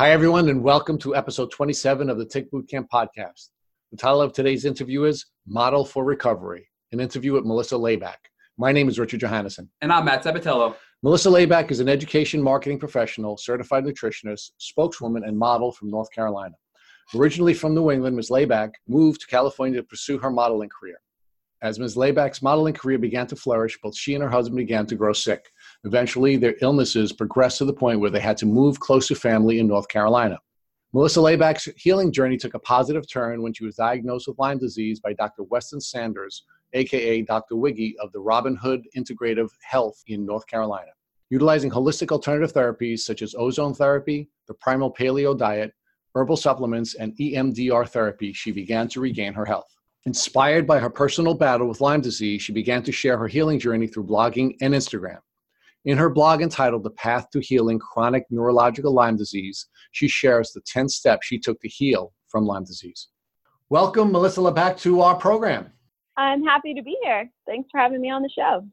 Hi, everyone, and welcome to episode 27 of the Tick Bootcamp podcast. The title of today's interview is Model for Recovery, an interview with Melissa Layback. My name is Richard Johannesson. And I'm Matt Sabatello. Melissa Layback is an education marketing professional, certified nutritionist, spokeswoman, and model from North Carolina. Originally from New England, Ms. Layback moved to California to pursue her modeling career. As Ms. Layback's modeling career began to flourish, both she and her husband began to grow sick. Eventually, their illnesses progressed to the point where they had to move close to family in North Carolina. Melissa Layback's healing journey took a positive turn when she was diagnosed with Lyme disease by Dr. Weston Saunders, aka Dr. Wiggy of the Robin Hood Integrative Health in North Carolina. Utilizing holistic alternative therapies such as ozone therapy, the primal paleo diet, herbal supplements, and EMDR therapy, she began to regain her health. Inspired by her personal battle with Lyme disease, she began to share her healing journey through blogging and Instagram. In her blog entitled The Path to Healing Chronic Neurological Lyme Disease, she shares the 10 steps she took to heal from Lyme disease. Welcome, Melissa back to our program. I'm happy to be here. Thanks for having me on the show.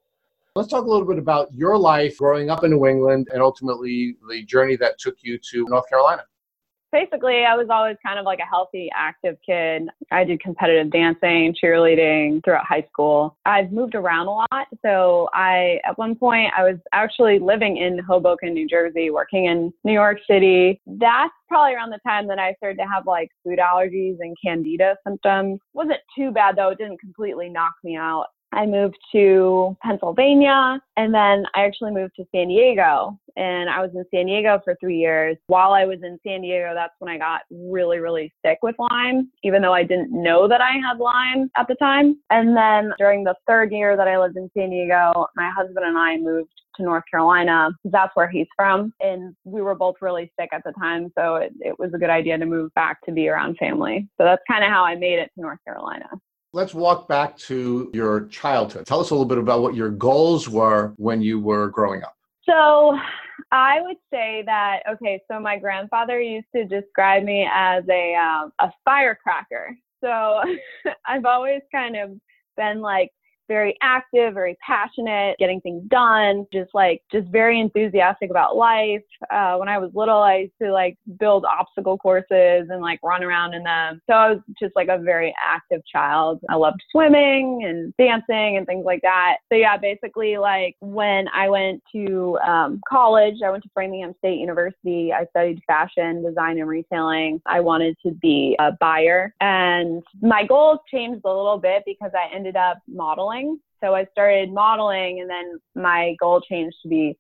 Let's talk a little bit about your life growing up in New England and ultimately the journey that took you to North Carolina basically, I was always kind of like a healthy, active kid. I did competitive dancing, cheerleading throughout high school. I've moved around a lot. So I, at one point, I was actually living in Hoboken, New Jersey, working in New York City. That's probably around the time that I started to have like food allergies and candida symptoms. Wasn't too bad though. It didn't completely knock me out. I moved to Pennsylvania and then I actually moved to San Diego and I was in San Diego for three years. While I was in San Diego, that's when I got really, really sick with Lyme, even though I didn't know that I had Lyme at the time. And then during the third year that I lived in San Diego, my husband and I moved to North Carolina. That's where he's from. And we were both really sick at the time. So it, it was a good idea to move back to be around family. So that's kind of how I made it to North Carolina. Let's walk back to your childhood. Tell us a little bit about what your goals were when you were growing up. So, I would say that okay. So my grandfather used to describe me as a um, a firecracker. So I've always kind of been like very active, very passionate, getting things done, just like just very enthusiastic about life. Uh, when I was little, I used to like build obstacle courses and like run around in them. So I was just like a very active child. I loved swimming and dancing and things like that. So yeah, basically like when I went to um, college, I went to Framingham State University. I studied fashion design and retailing. I wanted to be a buyer, and my goals changed a little bit because I ended up modeling modeling. So I started modeling, and then my goal changed to be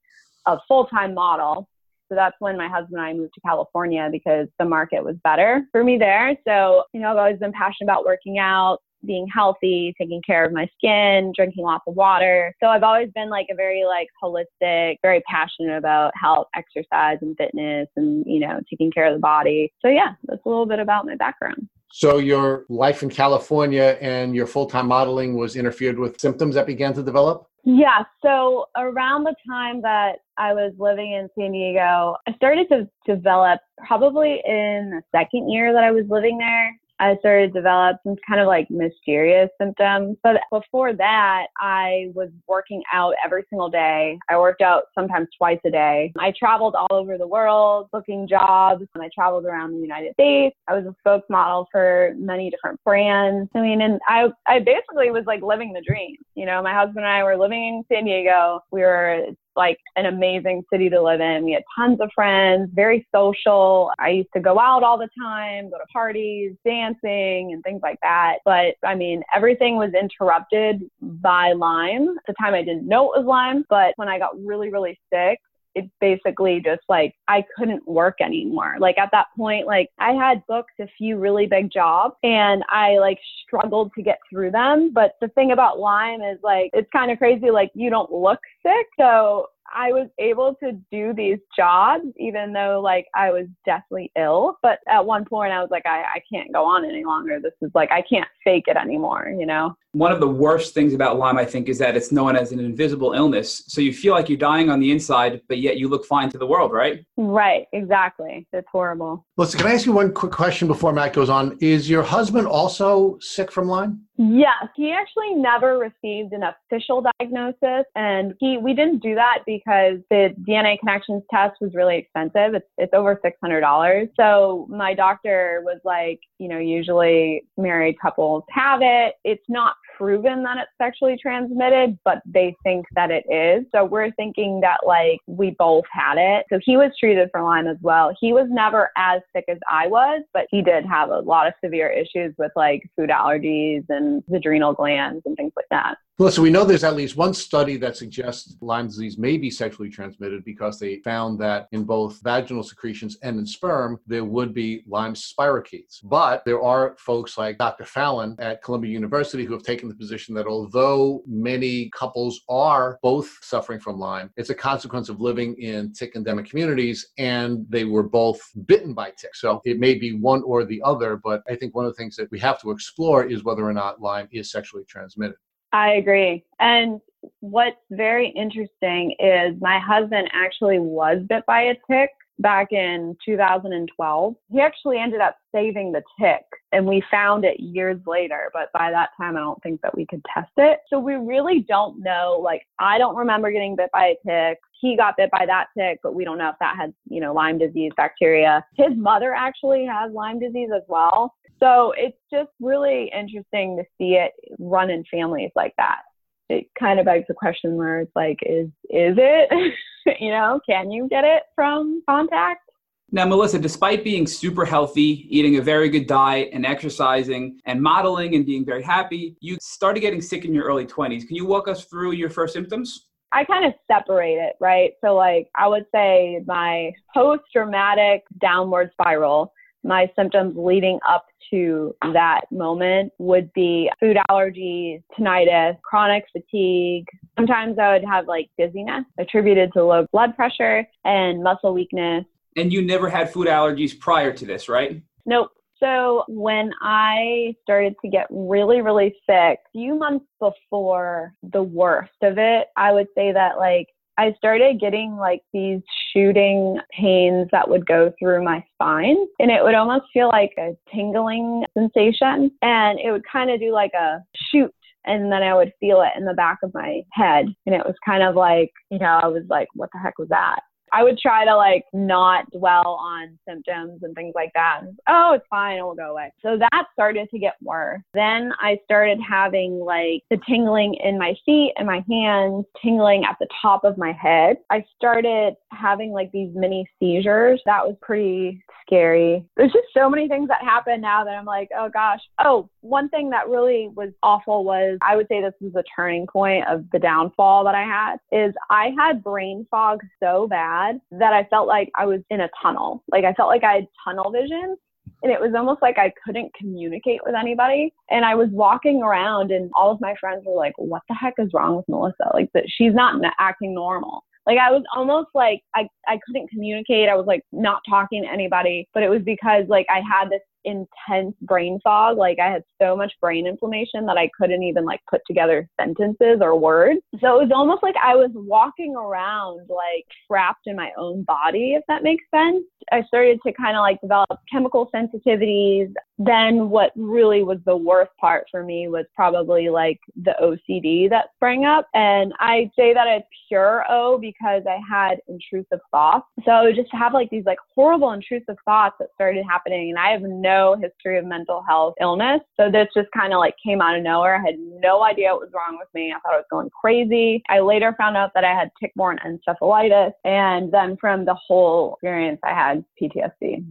a full time model. So that's when my husband and I moved to California because the market was better for me there. So, you know, I've always been passionate about working out, being healthy, taking care of my skin, drinking lots of water. So I've always been like a very like holistic, very passionate about health, exercise and fitness and, you know, taking care of the body. So yeah, that's a little bit about my background. So your life in California and your full-time modeling was interfered with symptoms that began to develop? Yeah. So around the time that I was living in San Diego, I started to develop probably in the second year that I was living there. I started to develop some kind of like mysterious symptoms. But before that, I was working out every single day. I worked out sometimes twice a day. I traveled all over the world looking jobs and I traveled around the United States. I was a spokesmodel for many different brands. I mean, and I, I basically was like living the dream. You know, my husband and I were living in San Diego. We were like an amazing city to live in. We had tons of friends, very social. I used to go out all the time, go to parties, dancing, and things like that. But I mean, everything was interrupted by Lyme. At the time, I didn't know it was Lyme, but when I got really, really sick, it basically just like I couldn't work anymore. Like at that point, like I had booked a few really big jobs and I like struggled to get through them. But the thing about Lyme is like it's kind of crazy. Like you don't look sick. So I was able to do these jobs even though like I was deathly ill. But at one point I was like, I, I can't go on any longer. This is like I can't fake it anymore, you know? One of the worst things about Lyme, I think, is that it's known as an invisible illness. So you feel like you're dying on the inside, but yet you look fine to the world, right? Right, exactly. It's horrible. Listen, can I ask you one quick question before Matt goes on? Is your husband also sick from Lyme? Yes, he actually never received an official diagnosis, and he we didn't do that because the DNA connections test was really expensive. It's it's over six hundred dollars. So my doctor was like, you know, usually married couples have it. It's not proven that it's sexually transmitted, but they think that it is. So we're thinking that like we both had it. So he was treated for Lyme as well. He was never as sick as I was, but he did have a lot of severe issues with like food allergies and adrenal glands and things like that. Listen, we know there's at least one study that suggests Lyme disease may be sexually transmitted because they found that in both vaginal secretions and in sperm, there would be Lyme spirochetes. But there are folks like Dr. Fallon at Columbia University who have taken the position that although many couples are both suffering from Lyme, it's a consequence of living in tick endemic communities and they were both bitten by ticks. So it may be one or the other, but I think one of the things that we have to explore is whether or not Lyme is sexually transmitted. I agree. And what's very interesting is my husband actually was bit by a tick back in 2012. He actually ended up saving the tick and we found it years later, but by that time I don't think that we could test it. So we really don't know. Like I don't remember getting bit by a tick. He got bit by that tick, but we don't know if that had, you know, Lyme disease bacteria. His mother actually has Lyme disease as well. So it's just really interesting to see it run in families like that. It kind of begs the question where it's like, is is it? you know, can you get it from contact? Now, Melissa, despite being super healthy, eating a very good diet, and exercising, and modeling, and being very happy, you started getting sick in your early 20s. Can you walk us through your first symptoms? I kind of separate it, right? So, like, I would say my post traumatic downward spiral my symptoms leading up to that moment would be food allergies, tinnitus, chronic fatigue. Sometimes I would have like dizziness attributed to low blood pressure and muscle weakness. And you never had food allergies prior to this, right? Nope. So when I started to get really, really sick, a few months before the worst of it, I would say that like I started getting like these shooting pains that would go through my spine and it would almost feel like a tingling sensation and it would kind of do like a shoot and then I would feel it in the back of my head and it was kind of like, you know, I was like, what the heck was that? I would try to like not dwell on symptoms and things like that. Oh, it's fine, it will go away. So that started to get worse. Then I started having like the tingling in my feet and my hands, tingling at the top of my head. I started having like these mini seizures. That was pretty scary. There's just so many things that happen now that I'm like, oh gosh. Oh, one thing that really was awful was I would say this was the turning point of the downfall that I had is I had brain fog so bad bad that I felt like I was in a tunnel. Like I felt like I had tunnel vision and it was almost like I couldn't communicate with anybody. And I was walking around, and all of my friends were like, "What the heck is wrong with Melissa? Like that she's not acting normal." Like I was almost like I I couldn't communicate. I was like not talking to anybody, but it was because like I had this intense brain fog. Like I had so much brain inflammation that I couldn't even like put together sentences or words. So it was almost like I was walking around like trapped in my own body, if that makes sense. I started to kind of like develop chemical sensitivities. Then what really was the worst part for me was probably like the OCD that sprang up. And I say that it's pure O because I had intrusive thoughts. So I would just have like these like horrible intrusive thoughts that started happening. And I have no no history of mental health illness. So this just kind of like came out of nowhere. I had no idea what was wrong with me. I thought I was going crazy. I later found out that I had tick-borne encephalitis. And then from the whole experience, I had PTSD.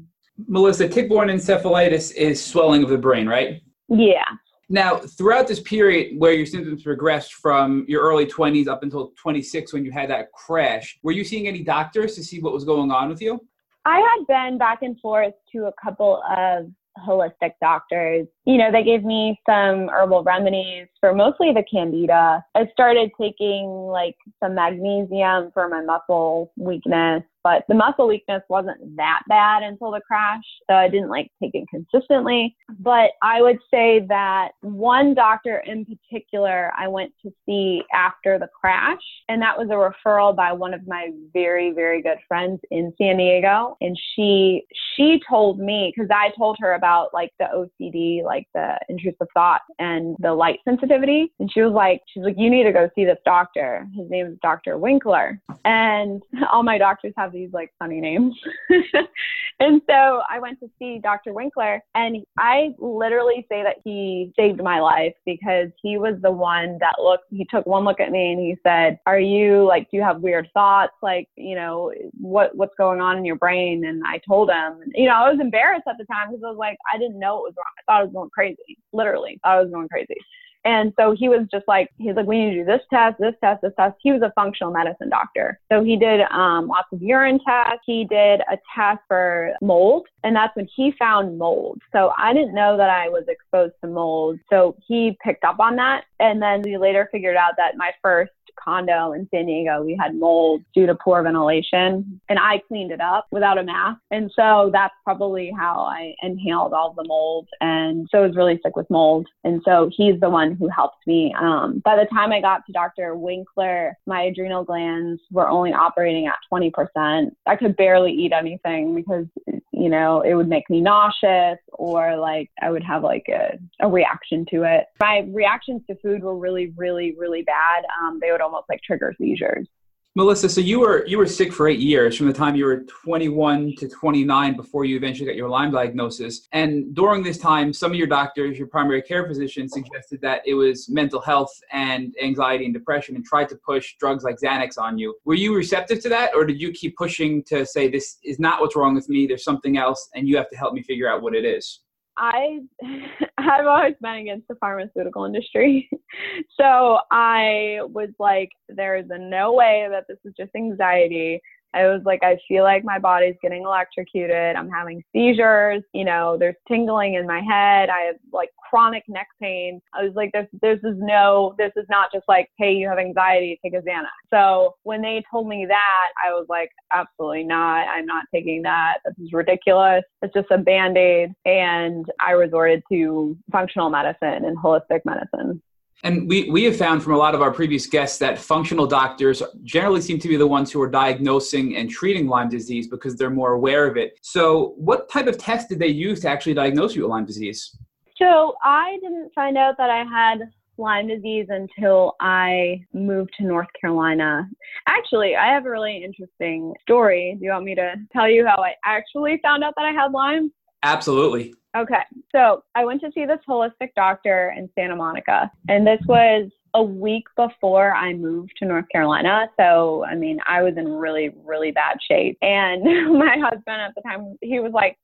Melissa, tick-borne encephalitis is swelling of the brain, right? Yeah. Now, throughout this period where your symptoms progressed from your early 20s up until 26 when you had that crash, were you seeing any doctors to see what was going on with you? I had been back and forth to a couple of holistic doctors. You know, they gave me some herbal remedies for mostly the candida. I started taking like some magnesium for my muscle weakness. But the muscle weakness wasn't that bad until the crash. So I didn't like take it consistently. But I would say that one doctor in particular I went to see after the crash, and that was a referral by one of my very, very good friends in San Diego. And she she told me because I told her about like the OCD, like the intrusive thought and the light sensitivity. And she was like, she's like, you need to go see this doctor. His name is Dr. Winkler. And all my doctors have these like funny names. and so I went to see Dr. Winkler and I literally say that he saved my life because he was the one that looked, he took one look at me and he said, are you like, do you have weird thoughts? Like, you know, what, what's going on in your brain? And I told him, you know, I was embarrassed at the time because I was like, I didn't know it was wrong. I thought I was going crazy, literally. I was going crazy. And so he was just like, he's like, we need to do this test, this test, this test. He was a functional medicine doctor. So he did um, lots of urine tests. He did a test for mold, and that's when he found mold. So I didn't know that I was exposed to mold. So he picked up on that. And then we later figured out that my first condo in San Diego, we had mold due to poor ventilation, and I cleaned it up without a mask. And so that's probably how I inhaled all the mold. And so I was really sick with mold. And so he's the one who helped me. Um, by the time I got to Dr. Winkler, my adrenal glands were only operating at 20%. I could barely eat anything because you know, it would make me nauseous or like I would have like a, a reaction to it. My reactions to food were really, really, really bad. Um, they would almost like trigger seizures. Melissa, so you were you were sick for eight years from the time you were 21 to 29 before you eventually got your Lyme diagnosis. And during this time, some of your doctors, your primary care physician, suggested that it was mental health and anxiety and depression, and tried to push drugs like Xanax on you. Were you receptive to that, or did you keep pushing to say this is not what's wrong with me? There's something else, and you have to help me figure out what it is? I I've always been against the pharmaceutical industry. so I was like, there is no way that this is just anxiety. I was like, I feel like my body's getting electrocuted. I'm having seizures. You know, there's tingling in my head. I have like chronic neck pain. I was like, this, this is no, this is not just like, hey, you have anxiety, take a Xanax. So when they told me that, I was like, absolutely not. I'm not taking that. This is ridiculous. It's just a band aid. And I resorted to functional medicine and holistic medicine. And we, we have found from a lot of our previous guests that functional doctors generally seem to be the ones who are diagnosing and treating Lyme disease because they're more aware of it. So, what type of test did they use to actually diagnose you with Lyme disease? So, I didn't find out that I had Lyme disease until I moved to North Carolina. Actually, I have a really interesting story. Do you want me to tell you how I actually found out that I had Lyme? Absolutely. Okay. So I went to see this holistic doctor in Santa Monica, and this was a week before I moved to North Carolina. So, I mean, I was in really, really bad shape. And my husband at the time, he was like,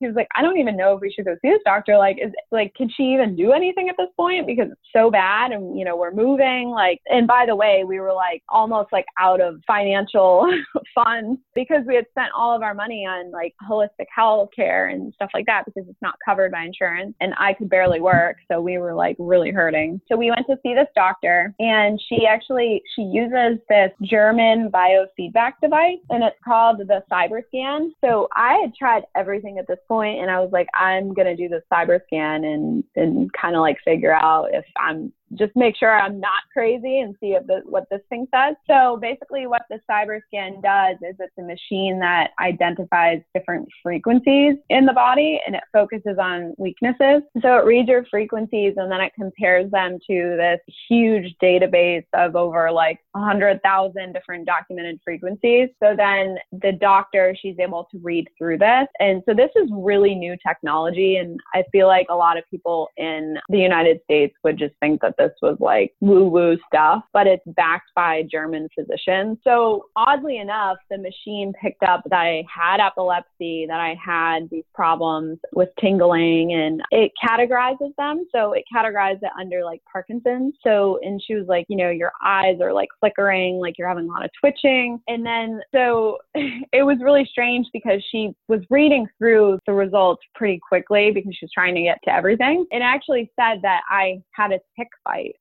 he was like, I don't even know if we should go see this doctor. Like, is like, can she even do anything at this point? Because it's so bad and, you know, we're moving. Like, and by the way, we were like almost like out of financial funds because we had spent all of our money on like holistic health care and stuff like that because it's not covered by insurance and I could barely work. So we were like really hurting. So we went to see this doctor and she actually, she uses this German biofeedback device and it's called the CyberScan. So I had tried everything at this point and I was like, I'm gonna do the cyber scan and and kind of like figure out if I'm just make sure I'm not crazy and see the, what this thing says. So basically, what the cyber scan does is it's a machine that identifies different frequencies in the body and it focuses on weaknesses. So it reads your frequencies and then it compares them to this huge database of over like 100,000 different documented frequencies. So then the doctor, she's able to read through this. And so this is really new technology. And I feel like a lot of people in the United States would just think that this was like woo woo stuff, but it's backed by German physicians. So oddly enough, the machine picked up that I had epilepsy, that I had these problems with tingling, and it categorizes them. So it categorized it under like Parkinson's. So, and she was like, you know, your eyes are like flickering, like you're having a lot of twitching. And then, so it was really strange because she was reading through the results pretty quickly because she was trying to get to everything. It actually said that I had a tick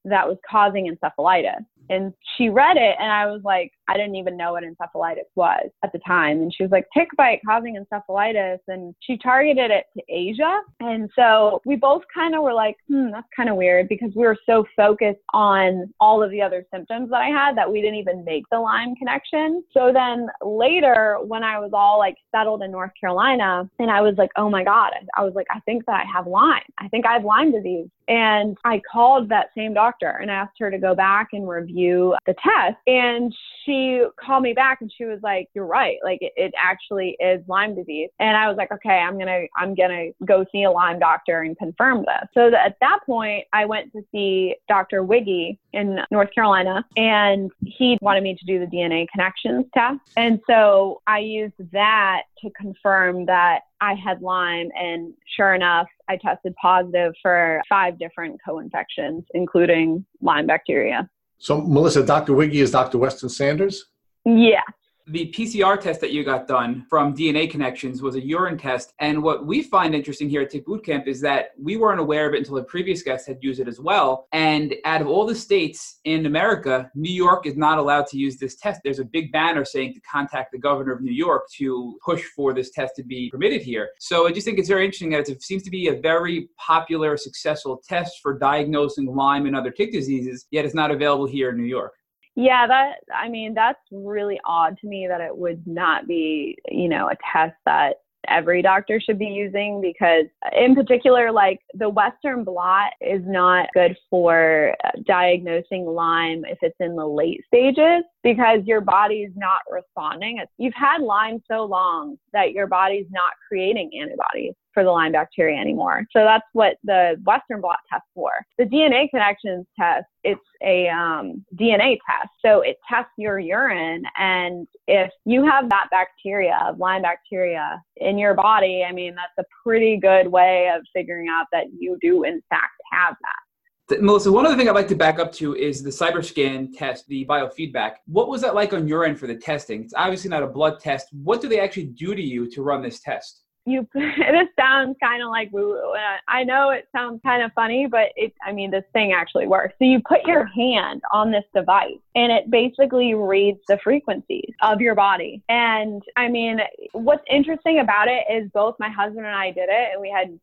that was causing encephalitis. And she read it and I was like, I didn't even know what encephalitis was at the time. And she was like, tick bite causing encephalitis. And she targeted it to Asia. And so we both kind of were like, hmm, that's kind of weird because we were so focused on all of the other symptoms that I had that we didn't even make the Lyme connection. So then later, when I was all like settled in North Carolina, and I was like, oh my God, I was like, I think that I have Lyme. I think I have Lyme disease. And I called that same doctor and asked her to go back and review the test. And she called me back and she was like, You're right. Like it, it actually is Lyme disease. And I was like, Okay, I'm gonna I'm gonna go see a Lyme doctor and confirm this. So that at that point I went to see Dr. Wiggy in North Carolina and he wanted me to do the DNA connections test. And so I used that to confirm that I had Lyme. And sure enough, I tested positive for five different co infections, including Lyme bacteria. So, Melissa, Dr. Wiggy is Dr. Weston Saunders? Yeah the PCR test that you got done from DNA Connections was a urine test. And what we find interesting here at Tick Bootcamp is that we weren't aware of it until the previous guest had used it as well. And out of all the states in America, New York is not allowed to use this test. There's a big banner saying to contact the governor of New York to push for this test to be permitted here. So I just think it's very interesting that it seems to be a very popular, successful test for diagnosing Lyme and other tick diseases, yet it's not available here in New York. Yeah, that I mean that's really odd to me that it would not be, you know, a test that every doctor should be using because in particular like the western blot is not good for uh, diagnosing lyme if it's in the late stages because your body's not responding. You've had lyme so long that your body's not creating antibodies for the Lyme bacteria anymore. So that's what the Western blot test for. The DNA connections test, it's a um, DNA test. So it tests your urine. And if you have that bacteria, Lyme bacteria, in your body, I mean, that's a pretty good way of figuring out that you do, in fact, have that. Melissa, one other thing I'd like to back up to is the CyberScan test, the biofeedback. What was that like on your end for the testing? It's obviously not a blood test. What do they actually do to you to run this test? You this sounds kind of like woo woo i know it sounds kind of funny but it i mean this thing actually works. So you put your hand on this device and it basically reads the frequencies of your body. And i mean what's interesting about it is both my husband and i did it and we had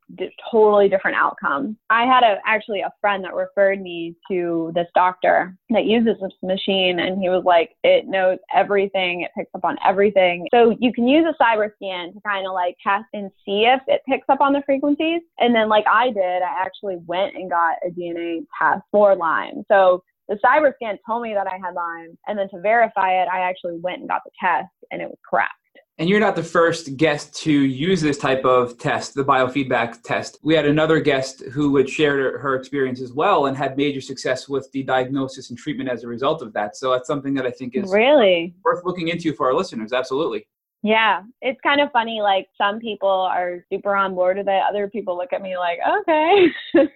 totally different outcomes. I had a actually a friend that referred me to this doctor that uses this machine and he was like it knows everything. It picks up on everything. So you can use a cyber scan to kind of like test and see if it picks up on the frequencies. And then, like I did, I actually went and got a DNA test for Lyme. So the cyber scan told me that I had Lyme. And then to verify it, I actually went and got the test and it was correct. And you're not the first guest to use this type of test, the biofeedback test. We had another guest who had shared her experience as well and had major success with the diagnosis and treatment as a result of that. So that's something that I think is really worth looking into for our listeners. Absolutely. Yeah, it's kind of funny. Like some people are super on board with it. Other people look at me like, okay.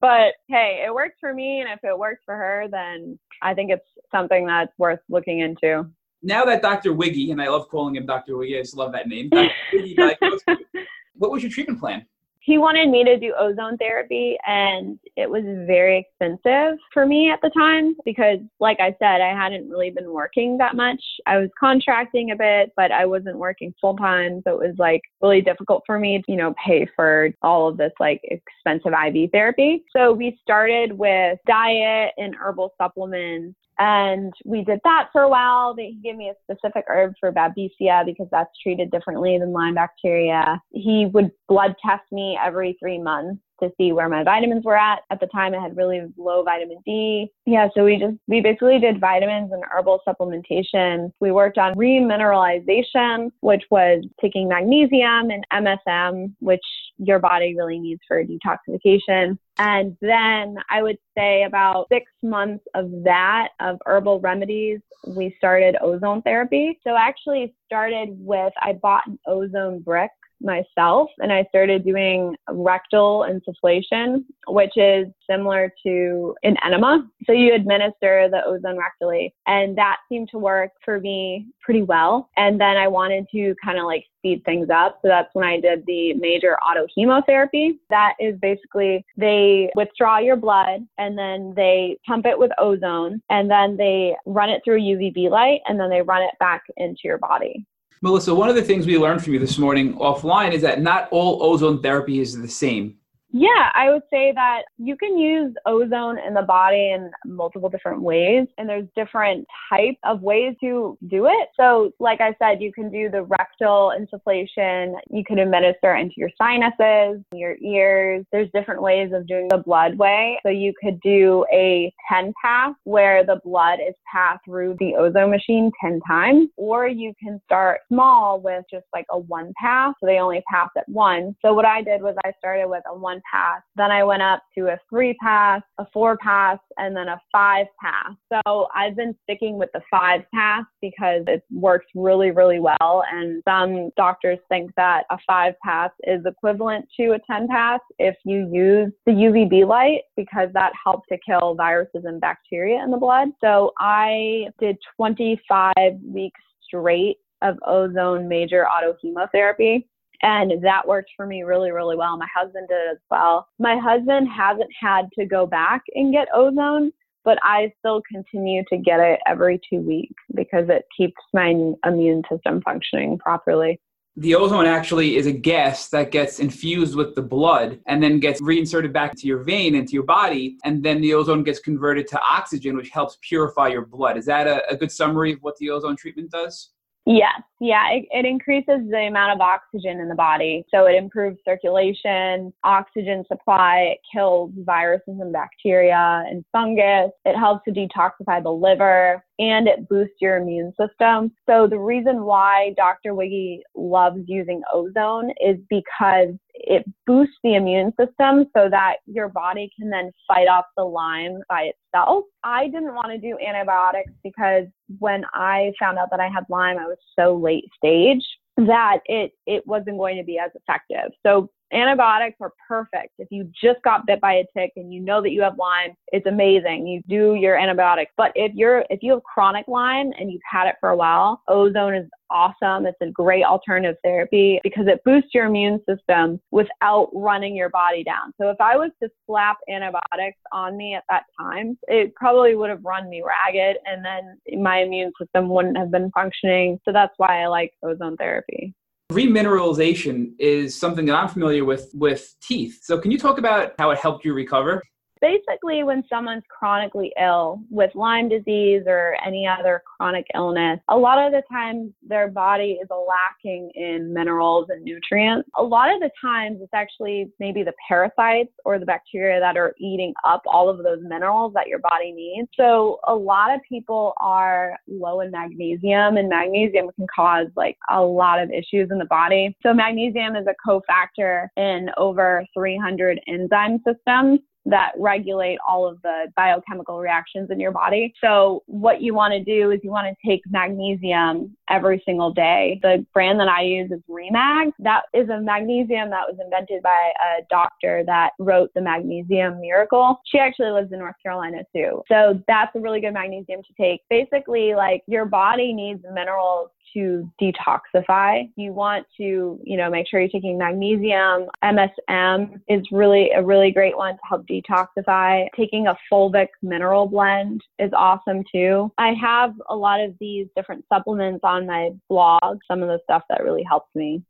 but hey, it works for me. And if it works for her, then I think it's something that's worth looking into. Now that Dr. Wiggy, and I love calling him Dr. Wiggy, I just love that name. Wiggy what was your treatment plan? He wanted me to do ozone therapy and it was very expensive for me at the time because like I said I hadn't really been working that much. I was contracting a bit but I wasn't working full time so it was like really difficult for me to you know pay for all of this like expensive IV therapy. So we started with diet and herbal supplements and we did that for a while. They gave me a specific herb for Babesia because that's treated differently than Lyme bacteria. He would blood test me every three months to see where my vitamins were at. At the time, I had really low vitamin D. Yeah, so we just, we basically did vitamins and herbal supplementation. We worked on remineralization, which was taking magnesium and MSM, which your body really needs for detoxification. And then I would say about six months of that, of herbal remedies, we started ozone therapy. So I actually started with, I bought an ozone brick myself and I started doing rectal insufflation, which is similar to an enema. So you administer the ozone rectally, and that seemed to work for me pretty well. And then I wanted to kind of like speed things up. So that's when I did the major auto hemotherapy. That is basically they withdraw your blood and then they pump it with ozone and then they run it through UVB light and then they run it back into your body. Melissa, one of the things we learned from you this morning offline is that not all ozone therapy is the same. Yeah, I would say that you can use ozone in the body in multiple different ways, and there's different types of ways to do it. So, like I said, you can do the rectal insufflation, you can administer into your sinuses, your ears. There's different ways of doing the blood way. So, you could do a 10 pass where the blood is passed through the ozone machine 10 times, or you can start small with just like a one pass. So, they only pass at once. So, what I did was I started with a one pass. Then I went up to a three pass, a four pass, and then a five pass. So I've been sticking with the five pass because it works really, really well. And some doctors think that a five pass is equivalent to a 10 pass if you use the UVB light because that helps to kill viruses and bacteria in the blood. So I did 25 weeks straight of ozone major auto hemotherapy. And that worked for me really, really well. My husband did as well. My husband hasn't had to go back and get ozone, but I still continue to get it every two weeks because it keeps my immune system functioning properly. The ozone actually is a gas that gets infused with the blood and then gets reinserted back into your vein, into your body, and then the ozone gets converted to oxygen, which helps purify your blood. Is that a, a good summary of what the ozone treatment does? Yes, yeah, it, it, increases the amount of oxygen in the body. So it improves circulation, oxygen supply, it kills viruses and bacteria and fungus. It helps to detoxify the liver and it boosts your immune system. So the reason why Dr. Wiggy loves using ozone is because it boosts the immune system so that your body can then fight off the Lyme by itself. I didn't want to do antibiotics because when I found out that I had Lyme, I was so late stage that it it wasn't going to be as effective. So Antibiotics are perfect. If you just got bit by a tick and you know that you have Lyme, it's amazing. You do your antibiotics. But if you're if you have chronic Lyme and you've had it for a while, ozone is awesome. It's a great alternative therapy because it boosts your immune system without running your body down. So if I was to slap antibiotics on me at that time, it probably would have run me ragged and then my immune system wouldn't have been functioning. So that's why I like ozone therapy remineralization is something that I'm familiar with with teeth. So can you talk about how it helped you recover? Basically when someone's chronically ill with Lyme disease or any other chronic illness, a lot of the times their body is lacking in minerals and nutrients. A lot of the times it's actually maybe the parasites or the bacteria that are eating up all of those minerals that your body needs. So a lot of people are low in magnesium and magnesium can cause like a lot of issues in the body. So magnesium is a cofactor in over 300 enzyme systems that regulate all of the biochemical reactions in your body. So, what you want to do is you want to take magnesium every single day. The brand that I use is Remag. That is a magnesium that was invented by a doctor that wrote the Magnesium Miracle. She actually lives in North Carolina too. So, that's a really good magnesium to take. Basically, like your body needs minerals to detoxify. You want to, you know, make sure you're taking magnesium. MSM is really a really great one to help detoxify. Taking a fulvic mineral blend is awesome too. I have a lot of these different supplements on my blog, some of the stuff that really helps me.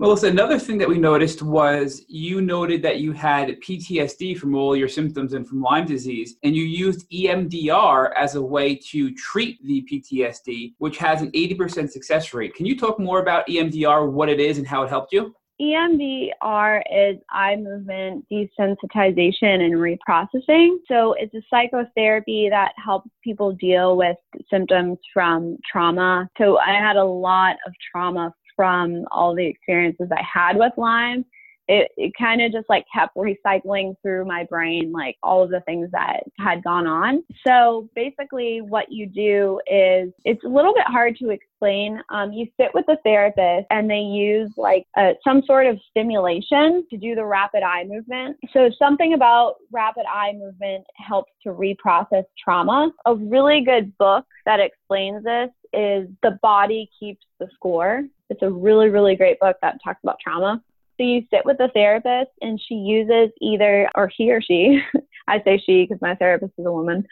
Melissa, another thing that we noticed was you noted that you had PTSD from all your symptoms and from Lyme disease, and you used EMDR as a way to treat the PTSD, which has an 80% success rate. Can you talk more about EMDR, what it is, and how it helped you? EMDR is eye movement desensitization and reprocessing. So it's a psychotherapy that helps people deal with symptoms from trauma. So I had a lot of trauma from all the experiences I had with Lyme. it, it kind of just like kept recycling through my brain, like all of the things that had gone on. So basically, what you do is it's a little bit hard to explain. Um, you sit with the therapist and they use like a, some sort of stimulation to do the rapid eye movement. So something about rapid eye movement helps to reprocess trauma. A really good book that explains this is The Body Keeps the Score. It's a really, really great book that talks about trauma. So you sit with the therapist and she uses either, or he or she, I say she because my therapist is a woman,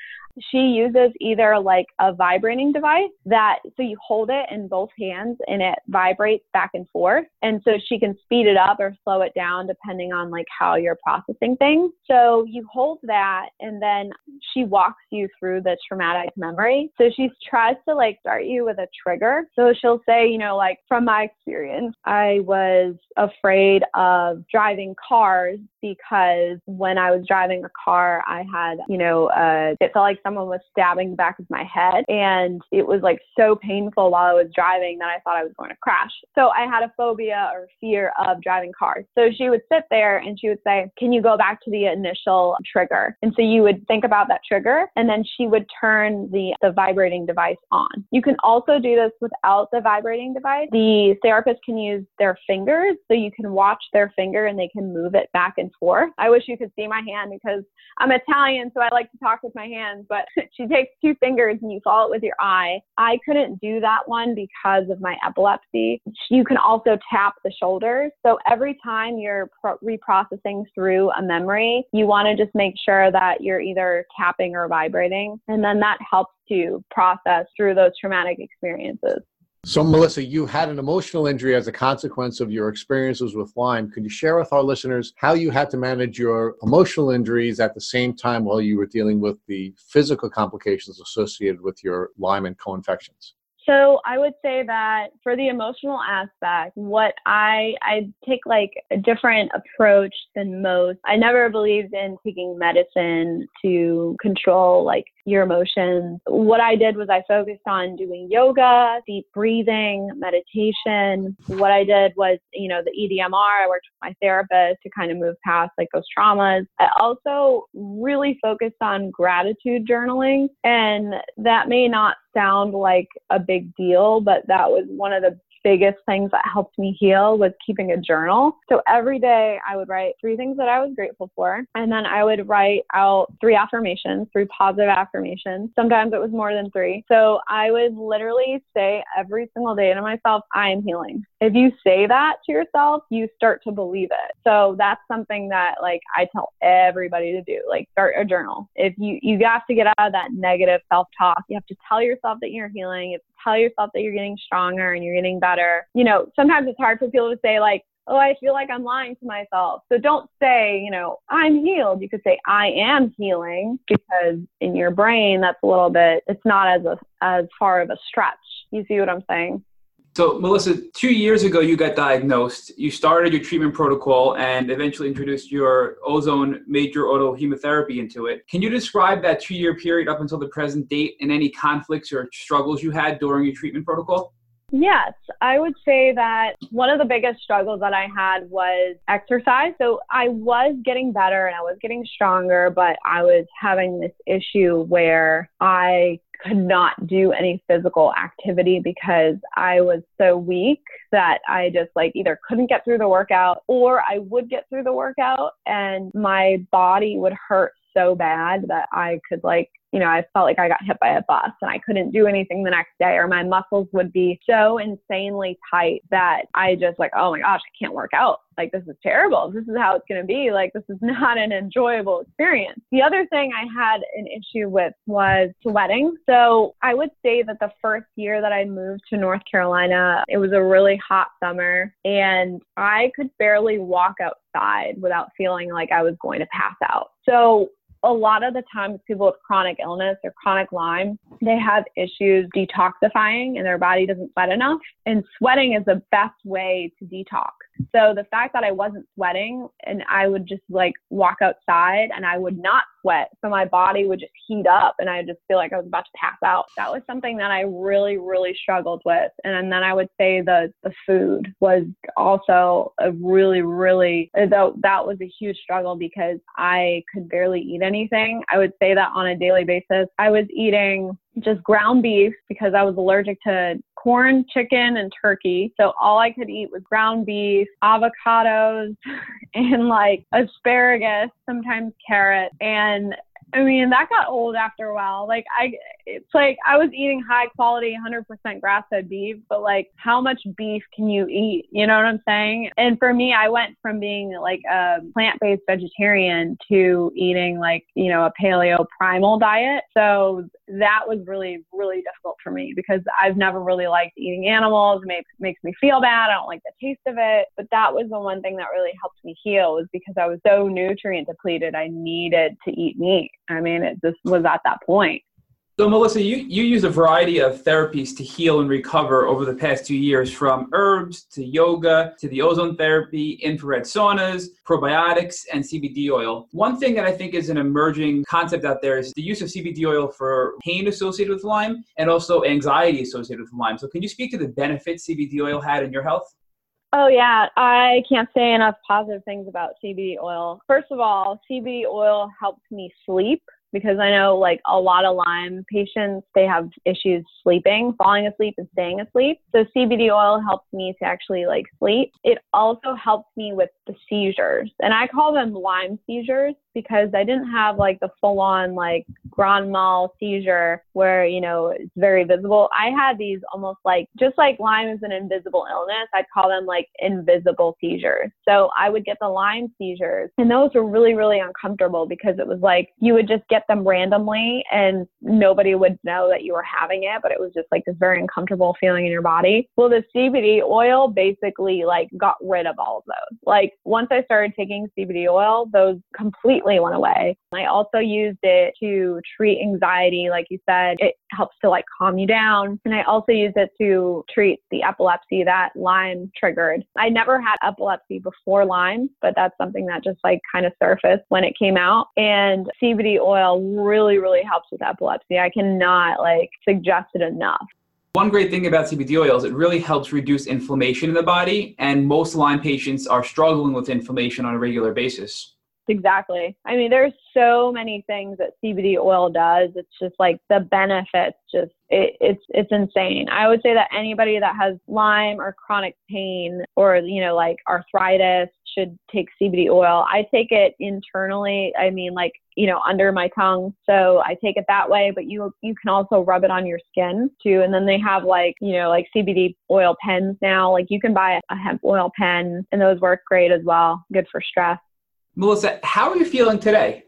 she uses either like a vibrating device that so you hold it in both hands and it vibrates back and forth. And so she can speed it up or slow it down depending on like how you're processing things. So you hold that and then she walks you through the traumatic memory. So she tries to like start you with a trigger. So she'll say you know like from my experience i was afraid of driving cars because when i was driving a car i had you know uh, it felt like someone was stabbing the back of my head. And it was like so painful while I was driving that I thought I was going to crash. So I had a phobia or fear of driving cars. So she would sit there and she would say, Can you go back to the initial trigger? And so you would think about that trigger and then she would turn the, the vibrating device on. You can also do this without the vibrating device. The therapist can use their fingers so you can watch their finger and they can move it back and forth. I wish you could see my hand because I'm Italian, so I like to talk with my hands, but she takes two fingers and you follow it with your eye. I couldn't do that one because of my epilepsy. You can also tap the shoulders. So every time you're pro- reprocessing through a memory, you want to just make sure that you're either tapping or vibrating. And then that helps to process through those traumatic experiences. So, Melissa, you had an emotional injury as a consequence of your experiences with Lyme. Could you share with our listeners how you had to manage your emotional injuries at the same time while you were dealing with the physical complications associated with your Lyme and co infections? So I would say that for the emotional aspect, what I I take like a different approach than most. I never believed in taking medicine to control like your emotions. What I did was I focused on doing yoga, deep breathing, meditation. What I did was, you know, the EDMR, I worked with my therapist to kind of move past like those traumas. I also really focused on gratitude journaling. And that may not sound like a big deal, but that was one of the biggest things that helped me heal was keeping a journal. So every day I would write three things that I was grateful for. And then I would write out three affirmations, three positive affirmations. Sometimes it was more than three. So I would literally say every single day to myself, I am healing. If you say that to yourself, you start to believe it. So that's something that like I tell everybody to do. Like start a journal. If you you have to get out of that negative self-talk. You have to tell yourself that you're healing. You have to tell yourself that you're getting stronger and you're getting better. You know, sometimes it's hard for people to say like, oh, I feel like I'm lying to myself. So don't say, you know, I'm healed. You could say, I am healing because in your brain, that's a little bit, it's not as a, as far of a stretch. You see what I'm saying? So, Melissa, two years ago, you got diagnosed. You started your treatment protocol and eventually introduced your ozone major auto hemotherapy into it. Can you describe that two year period up until the present date and any conflicts or struggles you had during your treatment protocol? Yes, I would say that one of the biggest struggles that I had was exercise. So I was getting better and I was getting stronger, but I was having this issue where I could not do any physical activity because I was so weak that I just like either couldn't get through the workout or I would get through the workout and my body would hurt so bad that I could like you know, I felt like I got hit by a bus and I couldn't do anything the next day, or my muscles would be so insanely tight that I just like, oh my gosh, I can't work out. Like, this is terrible. This is how it's going to be. Like, this is not an enjoyable experience. The other thing I had an issue with was sweating. So I would say that the first year that I moved to North Carolina, it was a really hot summer and I could barely walk outside without feeling like I was going to pass out. So a lot of the times people with chronic illness or chronic Lyme, they have issues detoxifying and their body doesn't sweat enough. And sweating is the best way to detox. So the fact that I wasn't sweating and I would just like walk outside and I would not sweat. So my body would just heat up and I just feel like I was about to pass out. That was something that I really, really struggled with. And then I would say the the food was also a really, really uh, though that was a huge struggle because I could barely eat anything. I would say that on a daily basis. I was eating just ground beef because I was allergic to corn, chicken, and turkey. So all I could eat was ground beef, avocados, and like asparagus, sometimes carrot. And I mean, that got old after a while. Like I, it's like I was eating high quality, 100% grass fed beef, but like how much beef can you eat? You know what I'm saying? And for me, I went from being like a plant based vegetarian to eating like, you know, a paleo primal diet. So that was really, really difficult for me because I've never really liked eating animals. It makes, makes me feel bad. I don't like the taste of it. But that was the one thing that really helped me heal was because I was so nutrient depleted. I needed to eat meat. I mean, it just was at that point. So, Melissa, you, you use a variety of therapies to heal and recover over the past two years from herbs to yoga to the ozone therapy, infrared saunas, probiotics, and CBD oil. One thing that I think is an emerging concept out there is the use of CBD oil for pain associated with Lyme and also anxiety associated with Lyme. So, can you speak to the benefits CBD oil had in your health? Oh, yeah. I can't say enough positive things about CBD oil. First of all, CBD oil helps me sleep because I know like a lot of Lyme patients, they have issues sleeping, falling asleep and staying asleep. So CBD oil helps me to actually like sleep. It also helps me with the seizures. And I call them Lyme seizures because I didn't have like the full on like grand mal seizure where, you know, it's very visible. I had these almost like, just like Lyme is an invisible illness, I'd call them like invisible seizures. So I would get the Lyme seizures and those were really, really uncomfortable because it was like you would just get them randomly and nobody would know that you were having it, but it was just like this very uncomfortable feeling in your body. Well, the CBD oil basically like got rid of all of those. Like once I started taking CBD oil, those completely went away. I also used it to treat anxiety. Like you said, it helps to like calm you down. And I also used it to treat the epilepsy that Lyme triggered. I never had epilepsy before Lyme, but that's something that just like kind of surfaced when it came out. And CBD oil really, really helps with epilepsy. I cannot like suggest it enough. One great thing about CBD oil is it really helps reduce inflammation in the body, and most Lyme patients are struggling with inflammation on a regular basis. Exactly. I mean, there's so many things that CBD oil does. It's just like the benefits just it, it's it's insane. I would say that anybody that has Lyme or chronic pain or you know like arthritis should take CBD oil. I take it internally. I mean like you know under my tongue, so I take it that way. But you you can also rub it on your skin too. And then they have like you know like CBD oil pens now. Like you can buy a hemp oil pen, and those work great as well. Good for stress. Melissa, how are you feeling today?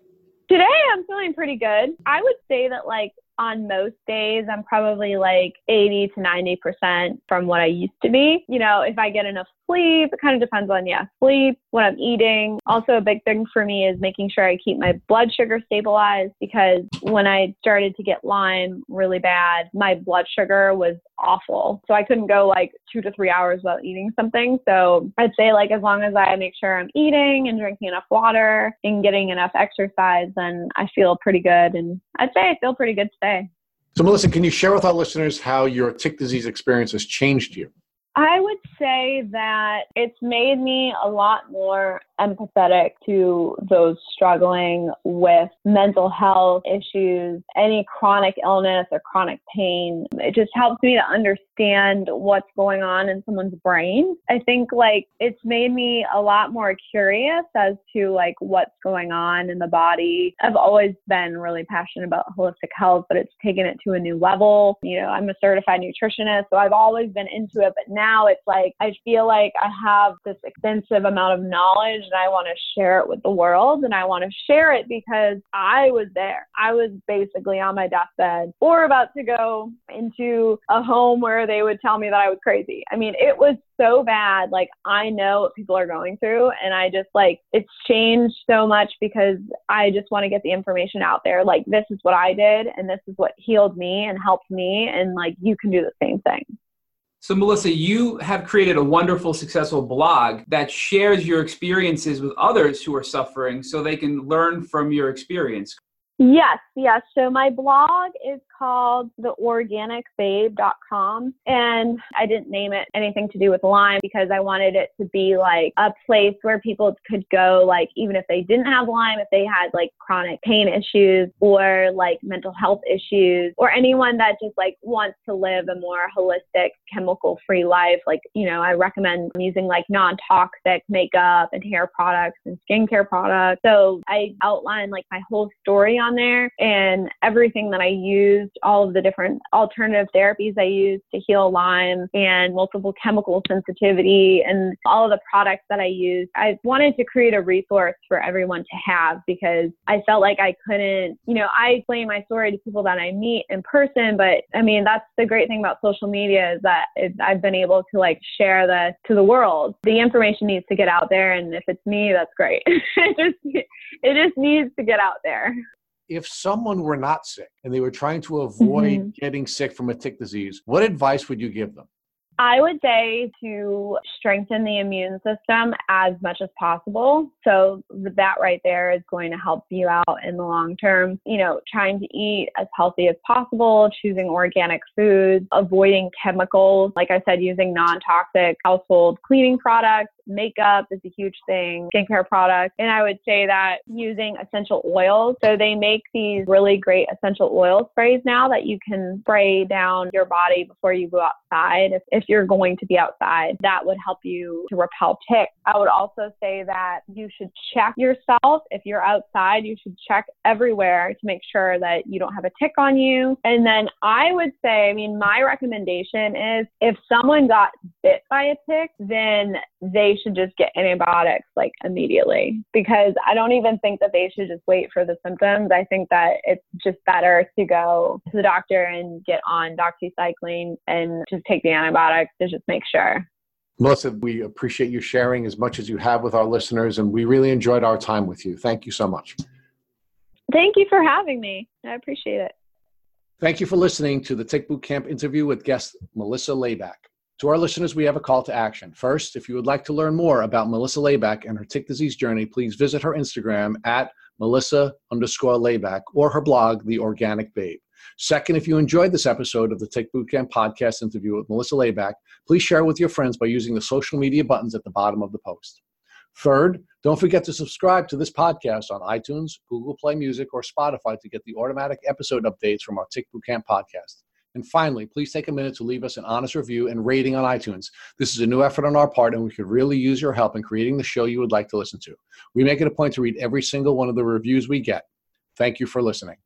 Today I'm feeling pretty good. I would say that like on most days, I'm probably like 80 to 90% from what I used to be. You know, if I get enough sleep, it kind of depends on, yeah, sleep, what I'm eating. Also, a big thing for me is making sure I keep my blood sugar stabilized because when I started to get Lyme really bad, my blood sugar was awful. So I couldn't go like two to three hours without eating something. So I'd say, like, as long as I make sure I'm eating and drinking enough water and getting enough exercise, then I feel pretty good. And I'd say I feel pretty good today. So, Melissa, can you share with our listeners how your tick disease experience has changed you? I would say that it's made me a lot more empathetic to those struggling with mental health issues, any chronic illness or chronic pain. It just helps me to understand what's going on in someone's brain. I think like it's made me a lot more curious as to like what's going on in the body. I've always been really passionate about holistic health, but it's taken it to a new level. You know, I'm a certified nutritionist, so I've always been into it, but now it's like I feel like I have this extensive amount of knowledge and I want to share it with the world and I want to share it because I was there. I was basically on my deathbed or about to go into a home where they would tell me that I was crazy. I mean, it was so bad. Like I know what people are going through and I just like it's changed so much because I just want to get the information out there. Like this is what I did and this is what healed me and helped me and like you can do the same thing. So, Melissa, you have created a wonderful, successful blog that shares your experiences with others who are suffering so they can learn from your experience. Yes, yes. So my blog is called theorganicbabe.com and I didn't name it anything to do with Lyme because I wanted it to be like a place where people could go like even if they didn't have Lyme, if they had like chronic pain issues or like mental health issues or anyone that just like wants to live a more holistic chemical free life. Like, you know, I recommend using like non-toxic makeup and hair products and skincare products. So I outline like my whole story on there and everything that I used, all of the different alternative therapies I used to heal Lyme and multiple chemical sensitivity and all of the products that I used. I wanted to create a resource for everyone to have because I felt like I couldn't, you know, I explain my story to people that I meet in person, but I mean, that's the great thing about social media is that I've been able to like share the to the world. The information needs to get out there and if it's me, that's great. it just it just needs to get out there if someone were not sick and they were trying to avoid mm-hmm. getting sick from a tick disease, what advice would you give them? I would say to strengthen the immune system as much as possible. So that right there is going to help you out in the long term. You know, trying to eat as healthy as possible, choosing organic foods, avoiding chemicals. Like I said, using non-toxic household cleaning products, makeup is a huge thing, skincare products. And I would say that using essential oils. So they make these really great essential oil sprays now that you can spray down your body before you go outside. If, if you're going to be outside, that would help you to repel ticks. I would also say that you should check yourself. If you're outside, you should check everywhere to make sure that you don't have a tick on you. And then I would say, I mean, my recommendation is if someone got bit by a tick, then they should just get antibiotics like immediately because I don't even think that they should just wait for the symptoms. I think that it's just better to go to the doctor and get on doxycycline and just take the antibiotics to just make sure. Melissa, we appreciate you sharing as much as you have with our listeners, and we really enjoyed our time with you. Thank you so much. Thank you for having me. I appreciate it. Thank you for listening to the Tick Boot Camp interview with guest Melissa Laback. To our listeners, we have a call to action. First, if you would like to learn more about Melissa Layback and her tick disease journey, please visit her Instagram at Melissa underscore Layback or her blog, The Organic Babe. Second, if you enjoyed this episode of the Tick Bootcamp podcast interview with Melissa Layback, please share it with your friends by using the social media buttons at the bottom of the post. Third, don't forget to subscribe to this podcast on iTunes, Google Play Music, or Spotify to get the automatic episode updates from our Tick Bootcamp podcast. And finally, please take a minute to leave us an honest review and rating on iTunes. This is a new effort on our part, and we could really use your help in creating the show you would like to listen to. We make it a point to read every single one of the reviews we get. Thank you for listening.